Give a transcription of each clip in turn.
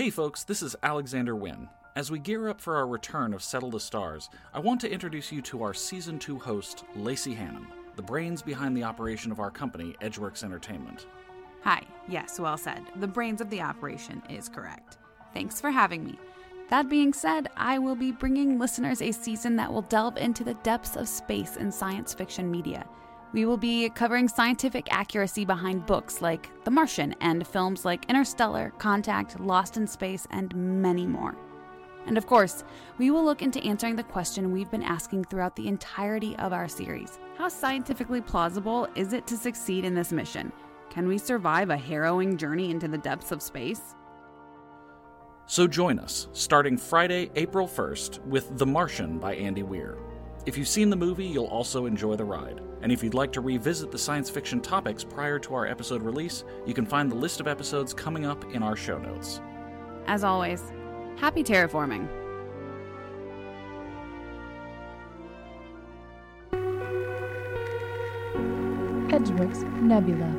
Hey folks, this is Alexander Winn. As we gear up for our return of Settle the Stars, I want to introduce you to our Season 2 host, Lacey Hannan, the brains behind the operation of our company, Edgeworks Entertainment. Hi, yes, well said. The brains of the operation is correct. Thanks for having me. That being said, I will be bringing listeners a season that will delve into the depths of space in science fiction media. We will be covering scientific accuracy behind books like The Martian and films like Interstellar, Contact, Lost in Space, and many more. And of course, we will look into answering the question we've been asking throughout the entirety of our series How scientifically plausible is it to succeed in this mission? Can we survive a harrowing journey into the depths of space? So join us, starting Friday, April 1st, with The Martian by Andy Weir. If you've seen the movie, you'll also enjoy the ride. And if you'd like to revisit the science fiction topics prior to our episode release, you can find the list of episodes coming up in our show notes. As always, happy terraforming. Edgeworks Nebula.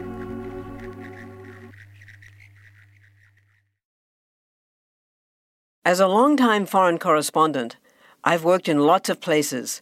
As a longtime foreign correspondent, I've worked in lots of places,